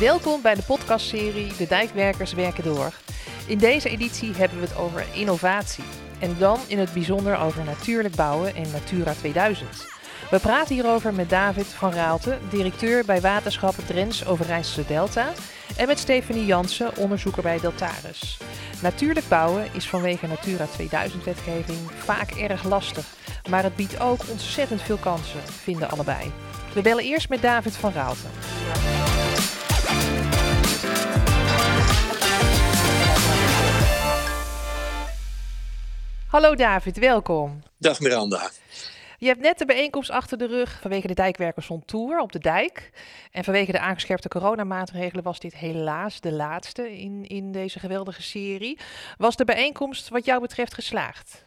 Welkom bij de podcastserie De Dijkwerkers werken door. In deze editie hebben we het over innovatie. En dan in het bijzonder over natuurlijk bouwen en Natura 2000. We praten hierover met David van Raalte, directeur bij Waterschap Drens Overijsselse Delta. En met Stefanie Jansen, onderzoeker bij Deltaris. Natuurlijk bouwen is vanwege Natura 2000-wetgeving vaak erg lastig. Maar het biedt ook ontzettend veel kansen, vinden allebei. We bellen eerst met David van Raalte. Hallo David, welkom. Dag Miranda. Je hebt net de bijeenkomst achter de rug vanwege de dijkwerkers on tour op de dijk. En vanwege de aangescherpte coronamaatregelen was dit helaas de laatste in, in deze geweldige serie. Was de bijeenkomst wat jou betreft geslaagd?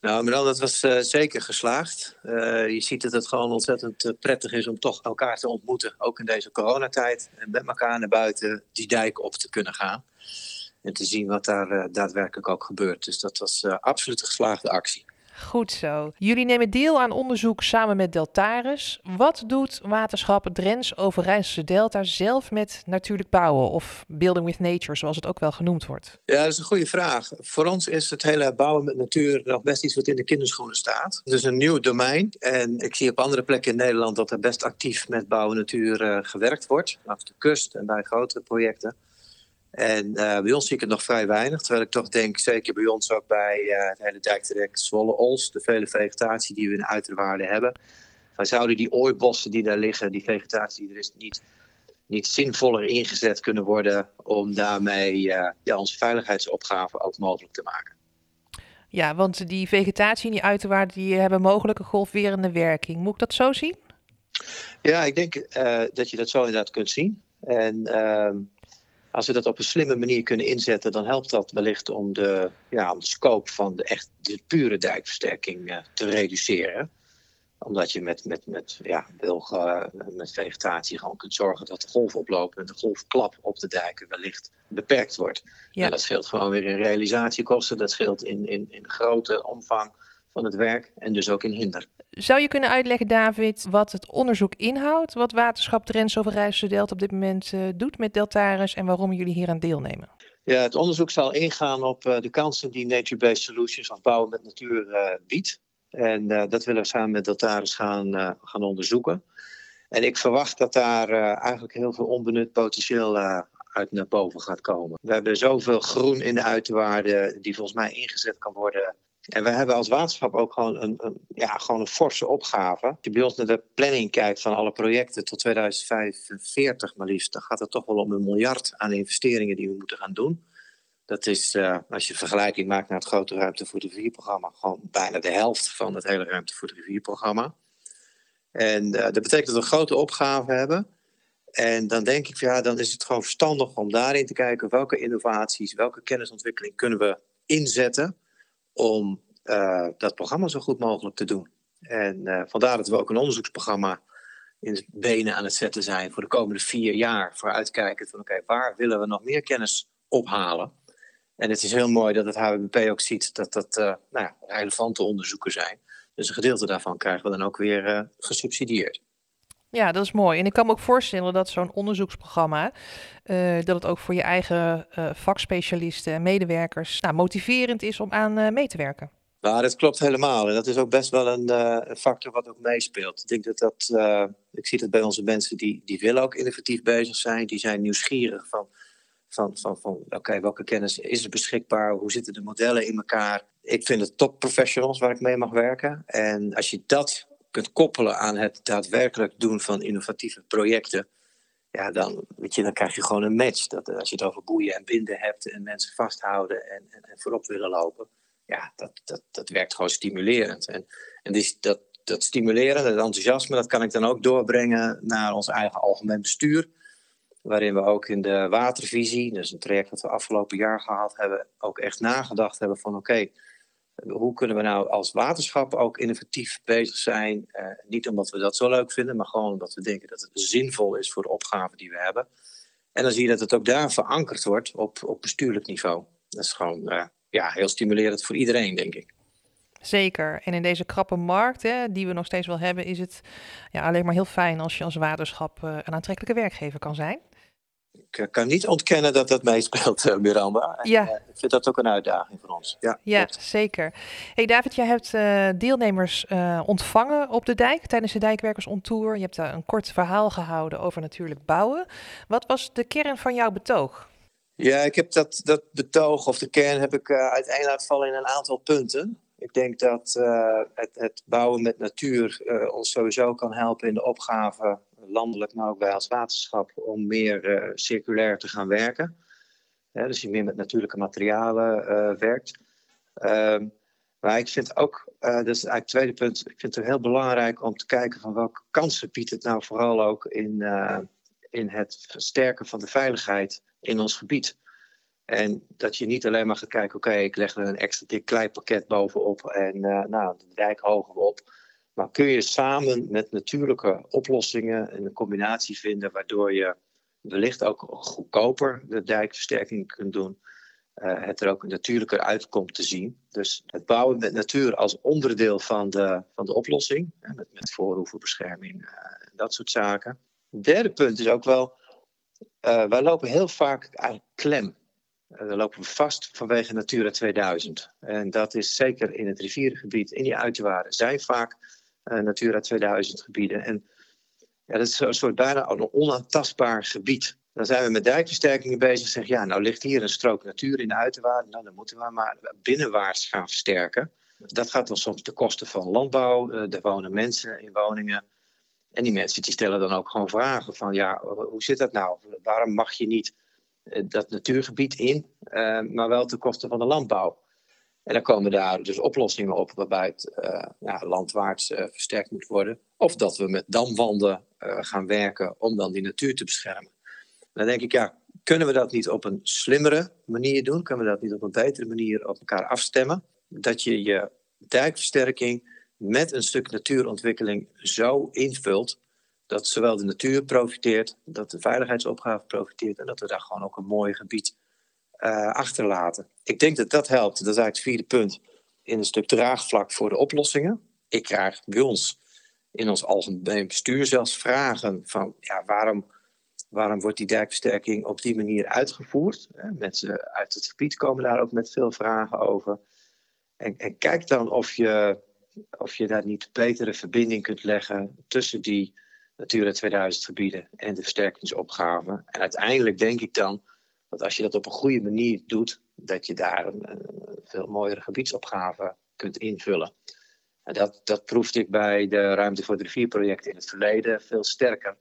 Nou, Miranda, dat was uh, zeker geslaagd. Uh, je ziet dat het gewoon ontzettend uh, prettig is om toch elkaar te ontmoeten. Ook in deze coronatijd. En met elkaar naar buiten die dijk op te kunnen gaan. En te zien wat daar daadwerkelijk ook gebeurt. Dus dat was absoluut een geslaagde actie. Goed zo. Jullie nemen deel aan onderzoek samen met Deltaris. Wat doet waterschap Drens Overijsselse Delta zelf met natuurlijk bouwen of building with nature, zoals het ook wel genoemd wordt? Ja, dat is een goede vraag. Voor ons is het hele bouwen met natuur nog best iets wat in de kinderschoenen staat. Het is een nieuw domein en ik zie op andere plekken in Nederland dat er best actief met bouwen natuur uh, gewerkt wordt. Langs de kust en bij grotere projecten. En uh, bij ons zie ik het nog vrij weinig. Terwijl ik toch denk, zeker bij ons ook bij uh, het hele dijktraject Zwolle-Ols, de vele vegetatie die we in uiterwaarden hebben. Wij zouden die ooibossen die daar liggen, die vegetatie die er is, niet, niet zinvoller ingezet kunnen worden om daarmee uh, ja, onze veiligheidsopgave ook mogelijk te maken. Ja, want die vegetatie in die uiterwaarden die hebben mogelijk een golfwerende werking. Moet ik dat zo zien? Ja, ik denk dat je dat zo inderdaad kunt zien. En ehm, als we dat op een slimme manier kunnen inzetten, dan helpt dat wellicht om de, ja, om de scope van de, echt, de pure dijkversterking uh, te reduceren. Omdat je met, met, met, ja, wilgen, met vegetatie gewoon kunt zorgen dat de golfoploop en de golfklap op de dijken wellicht beperkt wordt. Ja. En dat scheelt gewoon weer in realisatiekosten, dat scheelt in, in, in grote omvang van het werk en dus ook in hinder. Zou je kunnen uitleggen, David, wat het onderzoek inhoudt, wat Waterschap Drents over Delta op dit moment uh, doet met Deltaris en waarom jullie hier aan deelnemen? Ja, het onderzoek zal ingaan op uh, de kansen die Nature-Based Solutions of bouwen met natuur uh, biedt. En dat willen we samen met Deltaris gaan, gaan onderzoeken. En ik verwacht dat daar eigenlijk heel veel onbenut potentieel uit naar boven gaat komen. We hebben zoveel groen in de uiterwaarden die volgens mij ingezet kan worden en we hebben als waterschap ook gewoon een, een, ja, gewoon een forse opgave. Als je bij ons naar de planning kijkt van alle projecten tot 2045 maar liefst, dan gaat het toch wel om een miljard aan investeringen die we moeten gaan doen. Dat is, uh, als je vergelijking maakt naar het grote Ruimte voor de Rivierprogramma, gewoon bijna de helft van het hele Ruimte voor de Rivierprogramma. En uh, dat betekent dat we een grote opgave hebben. En dan denk ik, ja, dan is het gewoon verstandig om daarin te kijken welke innovaties, welke kennisontwikkeling kunnen we inzetten om uh, dat programma zo goed mogelijk te doen. En uh, vandaar dat we ook een onderzoeksprogramma in de benen aan het zetten zijn voor de komende vier jaar. Vooruitkijken van oké, waar willen we nog meer kennis ophalen? En het is heel mooi dat het HWBP ook ziet dat dat uh, nou ja, relevante onderzoeken zijn. Dus een gedeelte daarvan krijgen we dan ook weer gesubsidieerd. Ja, dat is mooi. En ik kan me ook voorstellen dat zo'n onderzoeksprogramma, uh, dat het ook voor je eigen uh, vakspecialisten en medewerkers nou, motiverend is om aan uh, mee te werken. Nou, dat klopt helemaal. En dat is ook best wel een, een factor wat ook meespeelt. Ik denk dat dat, ik zie dat bij onze mensen die, die willen ook innovatief bezig zijn. Die zijn nieuwsgierig van, van, van, van oké, welke kennis is er beschikbaar? Hoe zitten de modellen in elkaar? Ik vind het top professionals waar ik mee mag werken. En als je dat kunt koppelen aan het daadwerkelijk doen van innovatieve projecten, ja, dan, weet je, dan krijg je gewoon een match. Dat, als je het over boeien en binden hebt en mensen vasthouden en, en, en voorop willen lopen, ja, dat, dat, dat werkt gewoon stimulerend. En, en dus dat, dat stimuleren, dat enthousiasme, dat kan ik dan ook doorbrengen naar ons eigen algemeen bestuur. Waarin we ook in de watervisie, dus een traject dat we afgelopen jaar gehad hebben, ook echt nagedacht hebben van oké, hoe kunnen we nou als waterschap ook innovatief bezig zijn? Uh, niet omdat we dat zo leuk vinden, maar gewoon omdat we denken dat het zinvol is voor de opgave die we hebben. En dan zie je dat het ook daar verankerd wordt op, op bestuurlijk niveau. Dat is gewoon uh, ja, heel stimulerend voor iedereen, denk ik. Zeker. En in deze krappe markt, hè, die we nog steeds wel hebben, is het ja, alleen maar heel fijn als je als waterschap uh, een aantrekkelijke werkgever kan zijn. Ik eh, kan niet ontkennen dat dat meespeelt, uh, Miranda. En, ja. ik vind dat ook een uitdaging voor ons. Ja, ja zeker. Hey David, jij hebt deelnemers ontvangen op de dijk tijdens de Dijkwerkers on Tour. Je hebt daar een kort verhaal gehouden over natuurlijk bouwen. Wat was de kern van jouw betoog? Ja, ik heb dat, dat betoog of de kern heb ik uiteen laten vallen in een aantal punten. Ik denk dat uh, het, het, bouwen met natuur uh, ons sowieso kan helpen in de opgave, landelijk, maar ook wij als waterschap, om meer uh, circulair te gaan werken. Dus je meer met natuurlijke materialen werkt. Ehm, maar ik vind ook, dat is eigenlijk het tweede punt, ik vind het heel belangrijk om te kijken van welke kansen biedt het nou vooral ook in, in het versterken van de veiligheid in ons gebied. En dat je niet alleen maar gaat kijken, oké, ik leg er een extra dik kleipakket bovenop en nou, de dijk hoger op. Maar kun je samen met natuurlijke oplossingen een combinatie vinden waardoor je wellicht ook goedkoper de dijkversterking kunt doen. Uh, het er ook natuurlijker uitkomt te zien. Dus het bouwen met natuur als onderdeel van de, van de oplossing. met, met voorhoevenbescherming, uh, dat soort zaken. Het derde punt is ook wel, wij lopen heel vaak eigenlijk klem eh, daar lopen we vast vanwege Natura 2000. En dat is zeker in het rivierengebied, in die uiterwaarden, zijn vaak uh, Natura 2000 gebieden. En ja, dat is een soort bijna een onaantastbaar gebied. Dan zijn we met dijkversterkingen bezig. Zeggen, ja, nou ligt hier een strook natuur in de uiterwaarden. Nou, dan moeten we maar binnenwaarts gaan versterken. Dat gaat dan soms ten koste van landbouw. Uh, er wonen mensen in woningen. En die mensen die stellen dan ook gewoon vragen van, ja, hoe zit dat nou? Waarom mag je niet eh, dat natuurgebied in, eh, maar wel ten koste van de landbouw. En dan komen daar dus oplossingen op waarbij het uh, ja, landwaarts versterkt moet worden. Of dat we met damwanden gaan werken om dan die natuur te beschermen. dan denk ik, ja, kunnen we dat niet op een slimmere manier doen? Kunnen we dat niet op een betere manier op elkaar afstemmen? Dat je je dijkversterking met een stuk natuurontwikkeling zo invult dat zowel de natuur profiteert, dat de veiligheidsopgave profiteert en dat we daar gewoon ook een mooi gebied uh, achterlaten. Ik denk dat dat helpt. Dat is eigenlijk het vierde punt in een stuk draagvlak voor de oplossingen. Ik krijg bij ons in ons algemeen bestuur zelfs vragen van ja, waarom, waarom wordt die dijkversterking op die manier uitgevoerd? Mensen uit het gebied komen daar ook met veel vragen over. En, en kijk dan of je, of je daar niet betere verbinding kunt leggen tussen die Natura 2000 gebieden en de versterkingsopgave. En uiteindelijk denk ik dan dat als je dat op een goede manier doet, dat je daar een, veel mooiere gebiedsopgave kunt invullen. En dat, dat proefde ik bij de Ruimte voor de Rivierprojecten in het verleden veel sterker.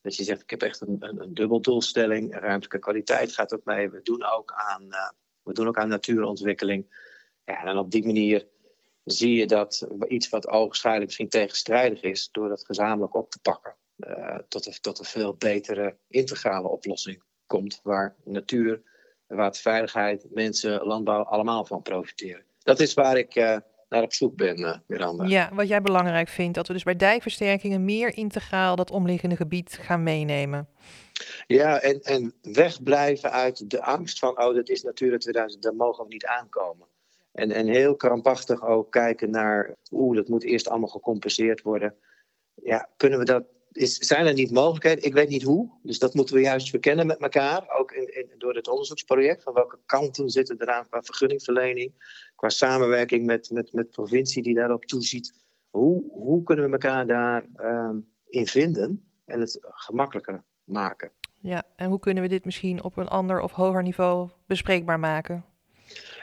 Dat je zegt, ik heb echt een, een, een. Ruimtelijke kwaliteit gaat ook mee. We doen ook aan, uh, we doen ook aan natuurontwikkeling. Ja, en op die manier zie je dat iets wat ogenschijnlijk misschien tegenstrijdig is, door dat gezamenlijk op te pakken, uh, tot, een, tot een veel betere integrale oplossing komt, waar natuur, waterveiligheid, mensen, landbouw allemaal van profiteren. Dat is waar ik uh, naar op zoek ben, uh, Miranda. Ja, wat jij belangrijk vindt, dat we dus bij dijkversterkingen meer integraal dat omliggende gebied gaan meenemen. Ja, en, en wegblijven uit de angst van, oh, dat is Natura 2000, daar mogen we niet aankomen. En, en heel krampachtig ook kijken naar, oeh, dat moet eerst allemaal gecompenseerd worden. Ja, kunnen we dat, is, zijn er niet mogelijkheden? Ik weet niet hoe. Dus dat moeten we juist verkennen met elkaar. Ook in, in, door het onderzoeksproject. Van welke kanten zitten eraan qua vergunningverlening. Qua samenwerking met, met, met provincie die daarop toeziet. Hoe, hoe kunnen we elkaar daarin ehm, in vinden en het gemakkelijker maken? Ja, en hoe kunnen we dit misschien op een ander of hoger niveau bespreekbaar maken?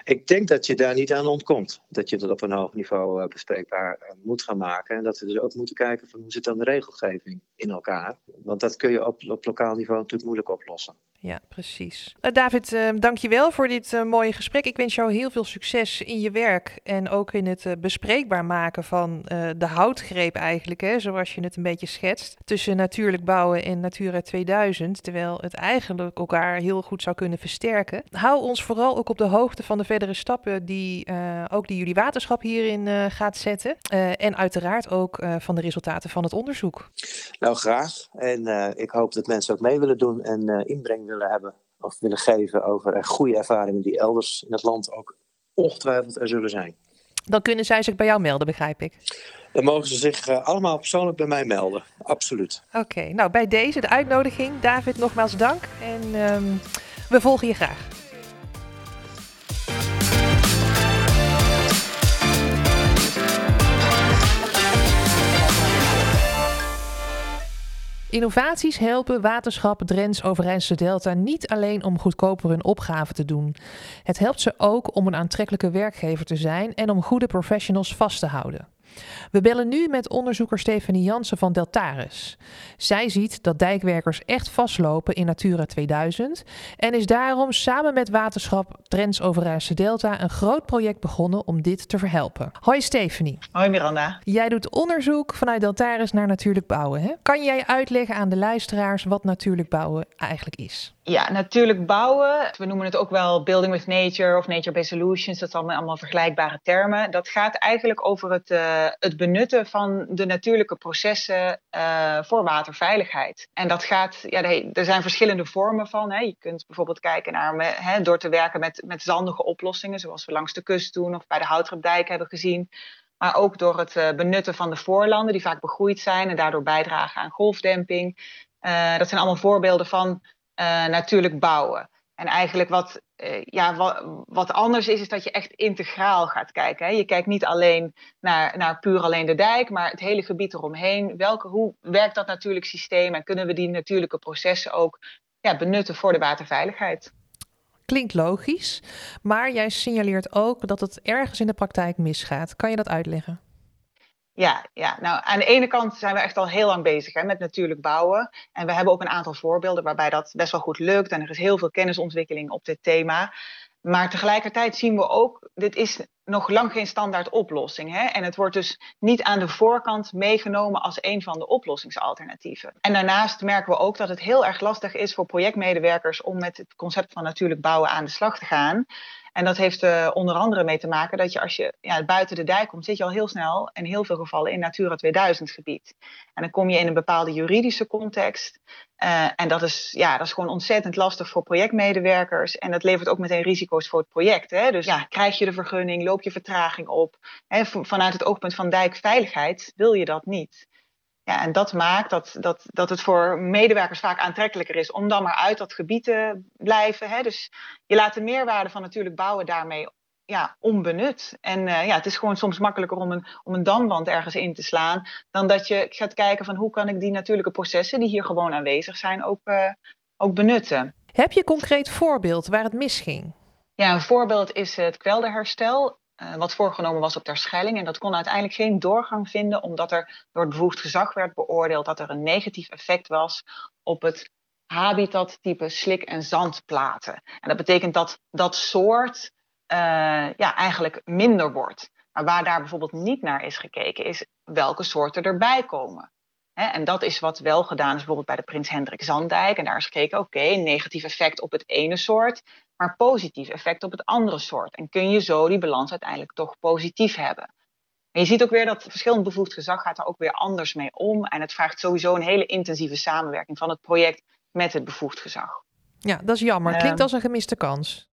Ik denk dat je daar niet aan ontkomt. Dat je dat op een hoog niveau uh, bespreekbaar uh, moet gaan maken. En dat we dus ook moeten kijken van hoe zit dan de regelgeving in elkaar. Want dat kun je op, op lokaal niveau natuurlijk moeilijk oplossen. Ja, precies. Uh, David, uh, dankjewel voor dit mooie gesprek. Ik wens jou heel veel succes in je werk en ook in het bespreekbaar maken van de houtgreep eigenlijk, hè, zoals je het een beetje schetst, tussen natuurlijk bouwen en Natura 2000, terwijl het eigenlijk elkaar heel goed zou kunnen versterken. Hou ons vooral ook op de hoogte van de verdere stappen die ook die jullie waterschap hierin gaat zetten en uiteraard ook van de resultaten van het onderzoek. Nou, graag. En ik hoop dat mensen ook mee willen doen en inbrengen willen hebben of willen geven over goede ervaringen die elders in het land ook ongetwijfeld er zullen zijn. Dan kunnen zij zich bij jou melden, begrijp ik. Dan mogen ze zich uh, allemaal persoonlijk bij mij melden. Absoluut. Oké, nou bij deze de uitnodiging. David, nogmaals dank. En um, we volgen je graag. Innovaties helpen waterschap Drents Overijsselse Delta niet alleen om goedkoper hun opgave te doen. Het helpt ze ook om een aantrekkelijke werkgever te zijn en om goede professionals vast te houden. We bellen nu met onderzoeker Stefanie Jansen van Deltaris. Zij ziet dat dijkwerkers echt vastlopen in Natura 2000 en is daarom samen met Waterschap Trends Overijsselse Delta een groot project begonnen om dit te verhelpen. Hoi Stefanie. Hoi Miranda. Jij doet onderzoek vanuit Deltaris naar natuurlijk bouwen. Hè? Kan jij uitleggen aan de luisteraars wat natuurlijk bouwen eigenlijk is? Ja, natuurlijk bouwen. We noemen het ook wel building with nature of nature-based solutions. Dat zijn allemaal vergelijkbare termen. Dat gaat eigenlijk over het, uh, het benutten van de natuurlijke processen uh, voor waterveiligheid. En dat gaat, ja, er zijn verschillende vormen van. Je kunt bijvoorbeeld kijken naar hè, door te werken met, met zandige oplossingen, zoals we langs de kust doen of bij de Houterdijk hebben gezien. Maar ook door het uh, benutten van de voorlanden, die vaak begroeid zijn en daardoor bijdragen aan golfdemping. dat zijn allemaal voorbeelden van natuurlijk bouwen. En eigenlijk wat, uh, ja, wat, wat, anders is, is dat je echt integraal gaat kijken. Hè. Je kijkt niet alleen naar, naar puur alleen de dijk, maar het hele gebied eromheen. Welke, hoe werkt dat natuurlijk systeem en kunnen we die natuurlijke processen ook ja, benutten voor de waterveiligheid? Klinkt logisch, maar jij signaleert ook dat het ergens in de praktijk misgaat. Kan je dat uitleggen? Ja, ja, nou aan de ene kant zijn we echt al heel lang bezig hè, met natuurlijk bouwen. En we hebben ook een aantal voorbeelden waarbij dat best wel goed lukt. En er is heel veel kennisontwikkeling op dit thema. Maar tegelijkertijd zien we ook, dit is nog lang geen standaard oplossing. Hè? En het wordt dus niet aan de voorkant meegenomen als een van de oplossingsalternatieven. En daarnaast merken we ook dat het heel erg lastig is voor projectmedewerkers om met het concept van natuurlijk bouwen aan de slag te gaan. En dat heeft uh, onder andere mee te maken dat je als je ja, buiten de dijk komt, zit je al heel snel in heel veel gevallen in Natura 2000 gebied. En dan kom je in een bepaalde juridische context. Uh, en dat is, ja, dat is gewoon ontzettend lastig voor projectmedewerkers. En dat levert ook meteen risico's voor het project. Hè? Dus ja, krijg je de vergunning, loop je vertraging op. Hè? Vanuit het oogpunt van dijkveiligheid wil je dat niet. Ja, en dat maakt dat, dat, dat het voor medewerkers vaak aantrekkelijker is om dan maar uit dat gebied te blijven. Hè? Dus je laat de meerwaarde van natuurlijk bouwen daarmee ja, onbenut. En uh, ja, het is gewoon soms makkelijker om een, om een damwand ergens in te slaan, dan dat je gaat kijken van hoe kan ik die natuurlijke processen die hier gewoon aanwezig zijn ook, uh, ook benutten. Heb je een concreet voorbeeld waar het misging? Ja, een voorbeeld is het kwelderherstel. Uh, wat voorgenomen was op Terschelling. En dat kon uiteindelijk geen doorgang vinden, omdat er door het bevoegd gezag werd beoordeeld dat er een negatief effect was op het habitattype slik- en zandplaten. En dat betekent dat dat soort uh, ja, eigenlijk minder wordt. Maar waar daar bijvoorbeeld niet naar is gekeken, is welke soorten erbij komen. En dat is wat wel gedaan is bijvoorbeeld bij de Prins Hendrik Zandijk. En daar is gekeken, oké, okay, negatief effect op het ene soort, maar positief effect op het andere soort. En kun je zo die balans uiteindelijk toch positief hebben. En je ziet ook weer dat verschillend bevoegd gezag gaat er ook weer anders mee om. En het vraagt sowieso een hele intensieve samenwerking van het project met het bevoegd gezag. Ja, dat is jammer. Klinkt als een gemiste kans.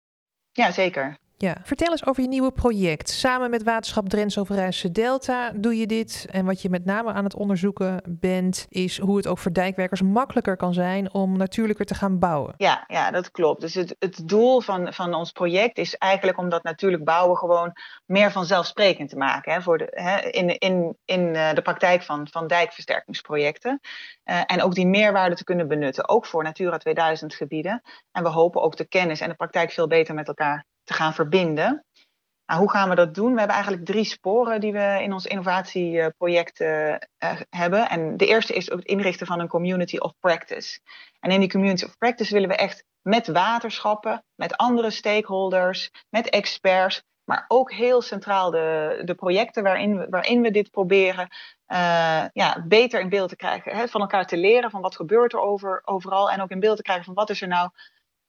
Ja, zeker. Ja, vertel eens over je nieuwe project. Samen met Waterschap Drents Overijsselse Delta doe je dit. En wat je met name aan het onderzoeken bent, is hoe het ook voor dijkwerkers makkelijker kan zijn om natuurlijker te gaan bouwen. Ja, ja dat klopt. Dus het, het doel van, van ons project is eigenlijk om dat natuurlijk bouwen gewoon meer vanzelfsprekend te maken. Hè, voor de, hè, in in, in de praktijk van, van dijkversterkingsprojecten. Uh, en ook die meerwaarde te kunnen benutten, ook voor Natura 2000 gebieden. En we hopen ook de kennis en de praktijk veel beter met elkaar te gaan verbinden. Nou, hoe gaan we dat doen? We hebben eigenlijk drie sporen die we in ons innovatieproject uh, hebben. En de eerste is het inrichten van een community of practice. En in die community of practice willen we echt met waterschappen, met andere stakeholders, met experts, maar ook heel centraal de, de projecten waarin we, waarin we dit proberen uh, ja, beter in beeld te krijgen. Hè, van elkaar te leren van wat gebeurt er over, overal en ook in beeld te krijgen van wat is er nou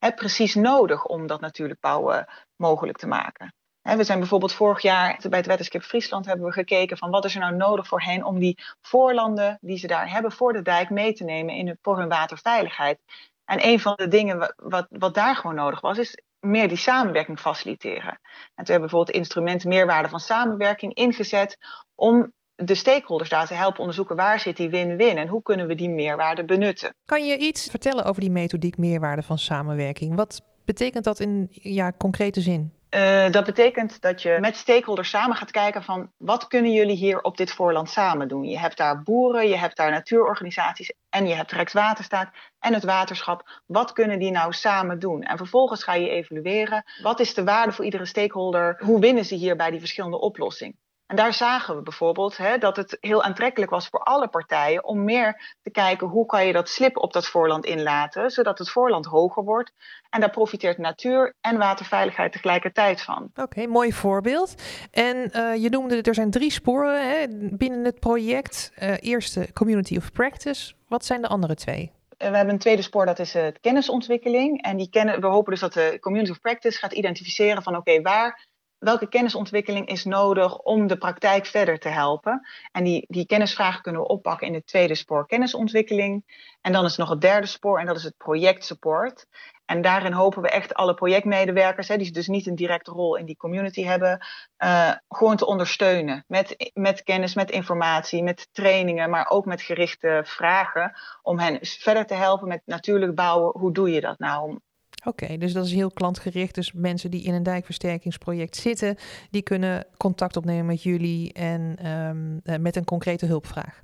hè, precies nodig om dat natuurlijk bouwen mogelijk te maken. we zijn bijvoorbeeld vorig jaar bij het Wetenschap Friesland hebben we gekeken van wat is er nou nodig voor hen om die voorlanden die ze daar hebben voor de dijk mee te nemen in, voor hun waterveiligheid. En een van de dingen wat, wat daar gewoon nodig was, is meer die samenwerking faciliteren. En toen hebben we bijvoorbeeld instrument meerwaarde van samenwerking ingezet om de stakeholders daar te helpen onderzoeken waar zit die win-win en hoe kunnen we die meerwaarde benutten. Kan je iets vertellen over die methodiek meerwaarde van samenwerking? Wat betekent dat in ja, concrete zin? Uh, dat betekent dat je met stakeholders samen gaat kijken van wat kunnen jullie hier op dit voorland samen doen. Je hebt daar boeren, je hebt daar natuurorganisaties en je hebt Rijkswaterstaat en het waterschap. Wat kunnen die nou samen doen? En vervolgens ga je evalueren. Wat is de waarde voor iedere stakeholder? Hoe winnen ze hier bij die verschillende oplossingen? En daar zagen we bijvoorbeeld hè, dat het heel aantrekkelijk was voor alle partijen om meer te kijken hoe kan je dat slip op dat voorland inlaten, zodat het voorland hoger wordt. En daar profiteert natuur en waterveiligheid tegelijkertijd van. Oké, mooi voorbeeld. En uh, je noemde, er zijn drie sporen hè, binnen het project. Uh, eerste, Community of Practice. Wat zijn de andere twee? Eh, we hebben een tweede spoor, dat is het kennisontwikkeling. En die kennen, we hopen dus dat de Community of Practice gaat identificeren van oké, waar welke kennisontwikkeling is nodig om de praktijk verder te helpen. En die, die kennisvragen kunnen we oppakken in het tweede spoor kennisontwikkeling. En dan is nog het derde spoor en dat is het projectsupport. En daarin hopen we echt alle projectmedewerkers, hè, die dus niet een directe rol in die community hebben, uh, gewoon te ondersteunen. Met, met kennis, met informatie, met trainingen, maar ook met gerichte vragen. Om hen verder te helpen met natuurlijk bouwen. Hoe doe je dat nou? Oké, dus dat is heel klantgericht. Dus mensen die in een dijkversterkingsproject zitten, die kunnen contact opnemen met jullie en ehm, eh, met een concrete hulpvraag.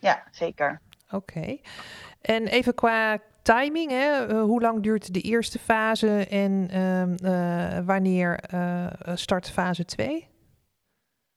Ja, zeker. Oké. En even qua timing, hè? Eh, hoe lang duurt de eerste fase en ehm, eh, wanneer start fase 2?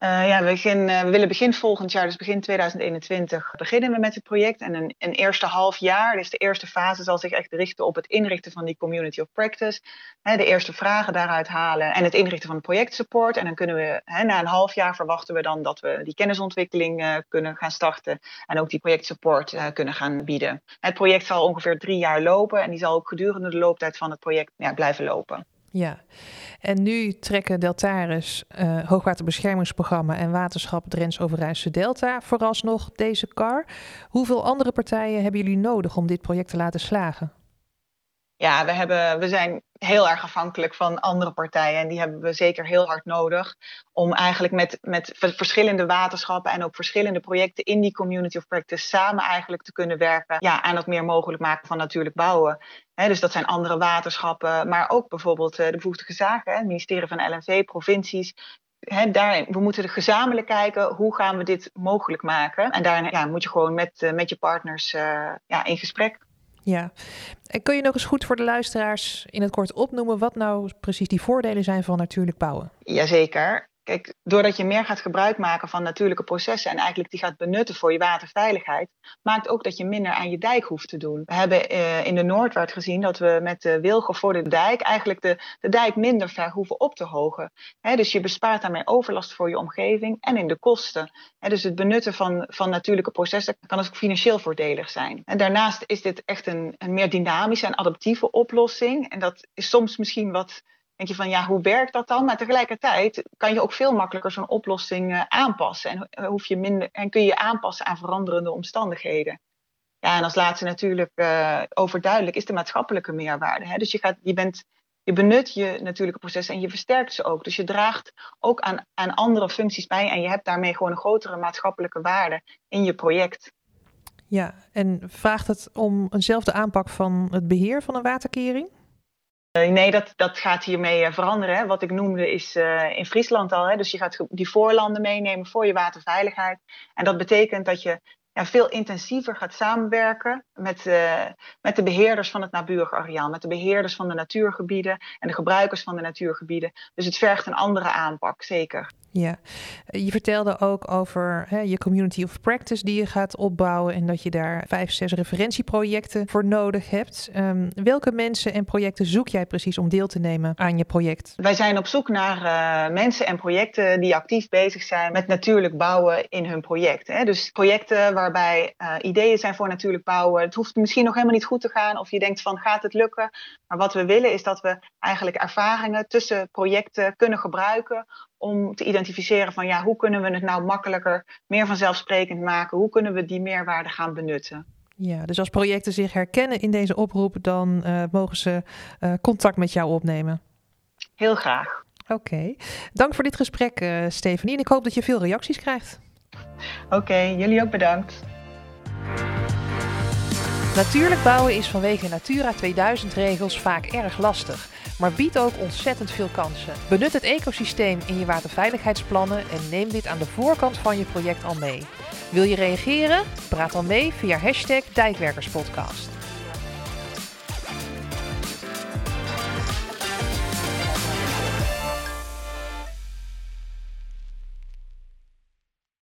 Uh, ja, we, uh, we, willen begin volgend jaar, dus begin 2021, beginnen we met het project. En een, een, eerste half jaar, dus de eerste fase, zal zich echt richten op het inrichten van die community of practice. De eerste vragen daaruit halen en het inrichten van projectsupport. En dan kunnen we, na een half jaar verwachten we dan dat we die kennisontwikkeling uh, kunnen gaan starten. En ook die projectsupport kunnen gaan bieden. Het project zal ongeveer drie jaar lopen en die zal ook gedurende de looptijd van het project ja, blijven lopen. Ja, en nu trekken Deltaris, uh, Hoogwaterbeschermingsprogramma en Waterschap Drents Overijsselse Delta vooralsnog deze car. Hoeveel andere partijen hebben jullie nodig om dit project te laten slagen? Ja, we, hebben, we zijn heel erg afhankelijk van andere partijen. En die hebben we zeker heel hard nodig. Om eigenlijk met, met verschillende waterschappen en ook verschillende projecten in die community of practice samen eigenlijk te kunnen werken. Ja, aan het meer mogelijk maken van natuurlijk bouwen. dus dat zijn andere waterschappen, maar ook bijvoorbeeld eh, de bevoegde zaken, het ministerie van LNV, provincies. He, daar, we moeten gezamenlijk kijken hoe gaan we dit mogelijk maken. En daar ja, moet je gewoon met, uh, met je partners uh, ja, in gesprek. Ja, en kun je nog eens goed voor de luisteraars in het kort opnoemen wat nou precies die voordelen zijn van natuurlijk bouwen? Jazeker. Kijk, doordat je meer gaat gebruik maken van natuurlijke processen en eigenlijk die gaat benutten voor je waterveiligheid, maakt ook dat je minder aan je dijk hoeft te doen. We hebben uh, in de Noordwaard gezien dat we met de wilgevorderde dijk eigenlijk de, de dijk minder ver hoeven op te hogen. dus je bespaart daarmee overlast voor je omgeving en in de kosten. dus het benutten van, van natuurlijke processen kan dus ook financieel voordelig zijn. En daarnaast is dit echt een, een meer dynamische en adaptieve oplossing. En dat is soms misschien wat denk je van ja, hoe werkt dat dan? Maar tegelijkertijd kan je ook veel makkelijker zo'n oplossing uh, aanpassen. En, uh, hoef je minder, en kun je aanpassen aan veranderende omstandigheden. Ja, en als laatste natuurlijk uh, overduidelijk is de maatschappelijke meerwaarde. Hè? Dus je, gaat, je, bent, je benut je natuurlijke processen en je versterkt ze ook. Dus je draagt ook aan, aan andere functies bij en je hebt daarmee gewoon een grotere maatschappelijke waarde in je project. Ja, en vraagt het om eenzelfde aanpak van het beheer van een waterkering? Uh, nee, dat, dat gaat hiermee uh, veranderen. Hè. Wat ik noemde is uh, in Friesland al. Hè. Dus je gaat die voorlanden meenemen voor je waterveiligheid. En dat betekent dat je ja, veel intensiever gaat samenwerken met, met de beheerders van het naburige areaal, met de beheerders van de natuurgebieden en de gebruikers van de natuurgebieden. Dus het vergt een andere aanpak, zeker. Ja, je vertelde ook over hè, je community of practice die je gaat opbouwen en dat je daar vijf, zes referentieprojecten voor nodig hebt. Um, welke mensen en projecten zoek jij precies om deel te nemen aan je project? Wij zijn op zoek naar uh, mensen en projecten die actief bezig zijn met natuurlijk bouwen in hun project. Hè. Dus projecten waarbij uh, ideeën zijn voor natuurlijk bouwen. Het hoeft misschien nog helemaal niet goed te gaan of je denkt van gaat het lukken. Maar wat we willen is dat we eigenlijk ervaringen tussen projecten kunnen gebruiken om te identificeren van ja, hoe kunnen we het nou makkelijker, meer vanzelfsprekend maken? Hoe kunnen we die meerwaarde gaan benutten? Ja, dus als projecten zich herkennen in deze oproep, dan uh, mogen ze uh, contact met jou opnemen. Heel graag. Oké, dank voor dit gesprek, Stephanie. En ik hoop dat je veel reacties krijgt. Oké, jullie ook bedankt. Natuurlijk bouwen is vanwege Natura 2000 regels vaak erg lastig, maar biedt ook ontzettend veel kansen. Benut het ecosysteem in je waterveiligheidsplannen en neem dit aan de voorkant van je project al mee. Wil je reageren? Praat dan mee via hashtag Dijkwerkerspodcast.